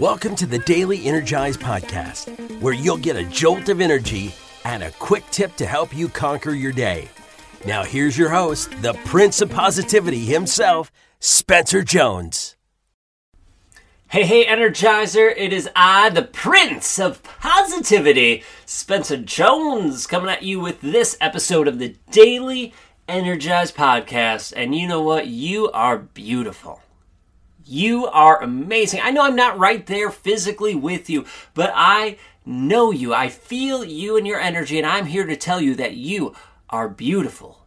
Welcome to the Daily Energize Podcast, where you'll get a jolt of energy and a quick tip to help you conquer your day. Now, here's your host, the Prince of Positivity himself, Spencer Jones. Hey, hey, Energizer, it is I, the Prince of Positivity, Spencer Jones, coming at you with this episode of the Daily Energize Podcast. And you know what? You are beautiful. You are amazing. I know I'm not right there physically with you, but I know you. I feel you and your energy, and I'm here to tell you that you are beautiful.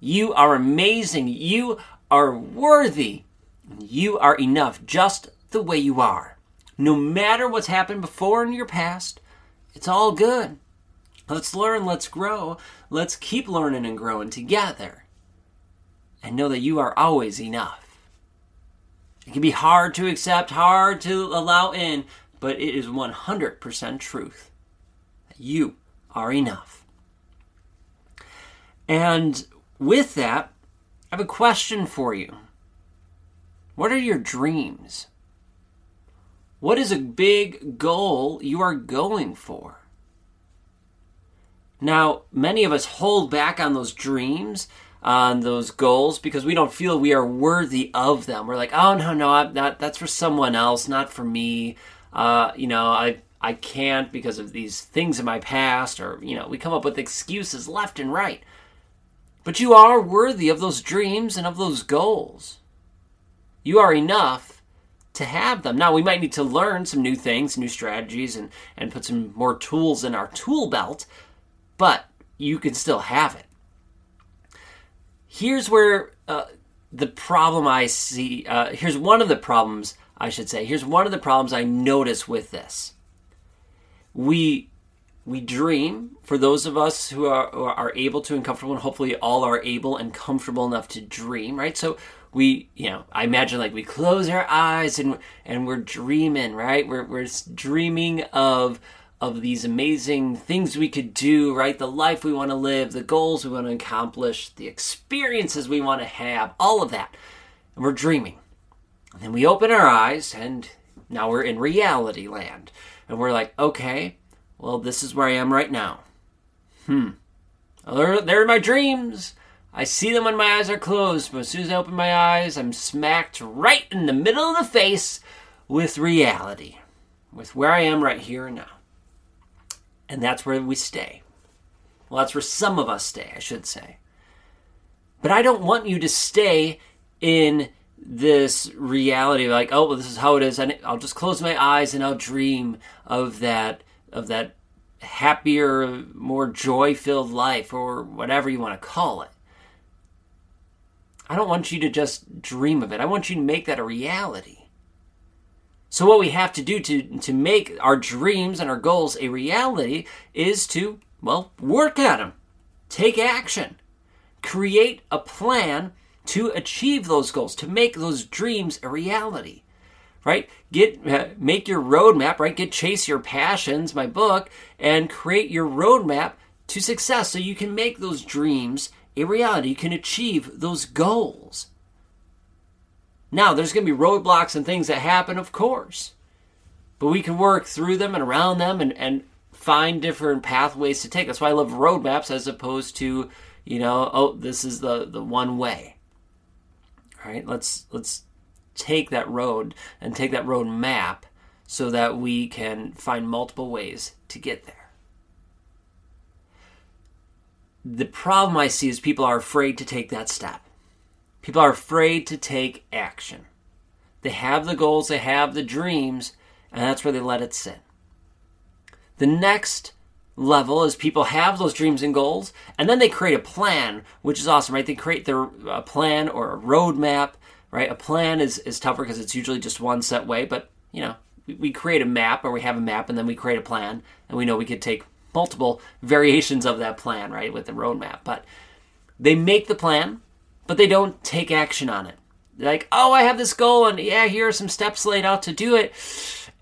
You are amazing. You are worthy. You are enough just the way you are. No matter what's happened before in your past, it's all good. Let's learn, let's grow, let's keep learning and growing together. And know that you are always enough. It can be hard to accept, hard to allow in, but it is 100% truth. You are enough. And with that, I have a question for you. What are your dreams? What is a big goal you are going for? Now, many of us hold back on those dreams on those goals because we don't feel we are worthy of them. We're like, oh no, no, I'm not. That's for someone else, not for me. Uh, you know, I I can't because of these things in my past, or you know, we come up with excuses left and right. But you are worthy of those dreams and of those goals. You are enough to have them. Now we might need to learn some new things, new strategies, and and put some more tools in our tool belt, but you can still have it here's where uh, the problem I see. Uh, here's one of the problems I should say. Here's one of the problems I notice with this. We we dream for those of us who are, who are able to and comfortable, and hopefully all are able and comfortable enough to dream. Right, so we you know i imagine like we close our eyes and and we're dreaming right we're, we're dreaming of of these amazing things we could do, right? The life we want to live, the goals we want to accomplish, the experiences we want to have, all of that. And we're dreaming. And then we open our eyes, and now we're in reality land. And we're like, okay, well, this is where I am right now. Hmm. There are my dreams. I see them when my eyes are closed, but as soon as I open my eyes, I'm smacked right in the middle of the face with reality, with where I am right here and now. And that's where we stay. Well, that's where some of us stay, I should say. But I don't want you to stay in this reality like, oh, well, this is how it is. And I'll just close my eyes and I'll dream of that, of that happier, more joy filled life or whatever you want to call it. I don't want you to just dream of it. I want you to make that a reality. So, what we have to do to, to make our dreams and our goals a reality is to, well, work at them, take action, create a plan to achieve those goals, to make those dreams a reality. Right? Get uh, make your roadmap, right? Get chase your passions, my book, and create your roadmap to success so you can make those dreams a reality. You can achieve those goals. Now, there's going to be roadblocks and things that happen, of course, but we can work through them and around them and, and find different pathways to take. That's why I love roadmaps as opposed to, you know, oh, this is the, the one way. All right, let's let's take that road and take that road map so that we can find multiple ways to get there. The problem I see is people are afraid to take that step. People are afraid to take action. They have the goals, they have the dreams, and that's where they let it sit. The next level is people have those dreams and goals, and then they create a plan, which is awesome, right? They create their a plan or a roadmap, right? A plan is, is tougher because it's usually just one set way, but you know, we, we create a map or we have a map and then we create a plan, and we know we could take multiple variations of that plan, right, with the roadmap. But they make the plan, but they don't take action on it. Like, oh, I have this goal, and yeah, here are some steps laid out to do it.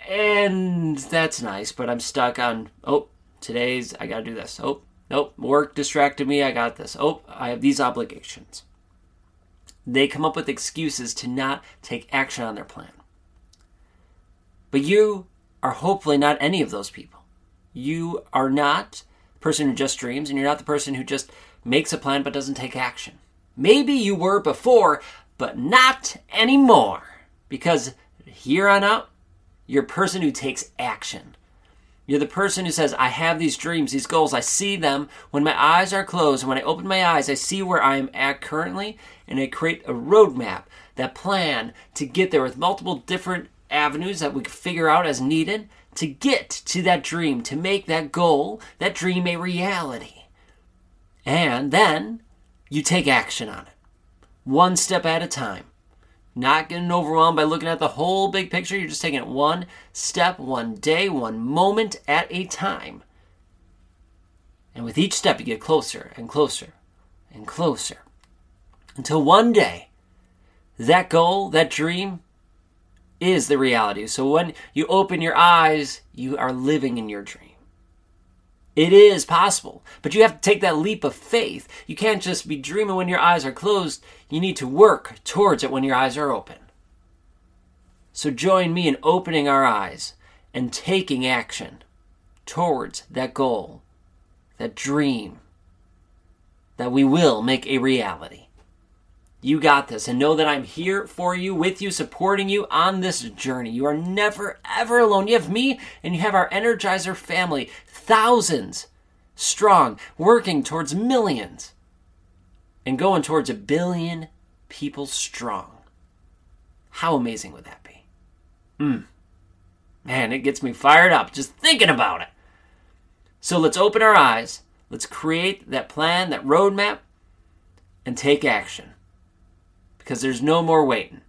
And that's nice, but I'm stuck on, oh, today's, I gotta do this. Oh, nope, work distracted me, I got this. Oh, I have these obligations. They come up with excuses to not take action on their plan. But you are hopefully not any of those people. You are not the person who just dreams, and you're not the person who just makes a plan but doesn't take action. Maybe you were before, but not anymore. Because here on out, you're a person who takes action. You're the person who says, I have these dreams, these goals, I see them. When my eyes are closed, and when I open my eyes, I see where I am at currently, and I create a roadmap, that plan to get there with multiple different avenues that we can figure out as needed to get to that dream, to make that goal, that dream a reality. And then you take action on it, one step at a time. Not getting overwhelmed by looking at the whole big picture. You're just taking it one step, one day, one moment at a time. And with each step, you get closer and closer and closer until one day, that goal, that dream, is the reality. So when you open your eyes, you are living in your dream. It is possible, but you have to take that leap of faith. You can't just be dreaming when your eyes are closed. You need to work towards it when your eyes are open. So join me in opening our eyes and taking action towards that goal, that dream that we will make a reality. You got this, and know that I'm here for you, with you, supporting you on this journey. You are never, ever alone. You have me, and you have our Energizer family, thousands strong, working towards millions, and going towards a billion people strong. How amazing would that be? Hmm. Man, it gets me fired up just thinking about it. So let's open our eyes, let's create that plan, that roadmap, and take action because there's no more waiting.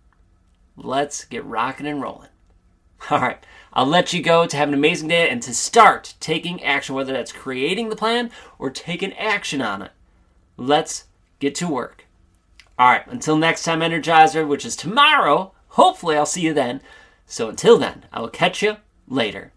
Let's get rocking and rolling. All right, I'll let you go to have an amazing day and to start taking action, whether that's creating the plan or taking action on it. Let's get to work. All right, until next time, Energizer, which is tomorrow, hopefully I'll see you then. So until then, I will catch you later.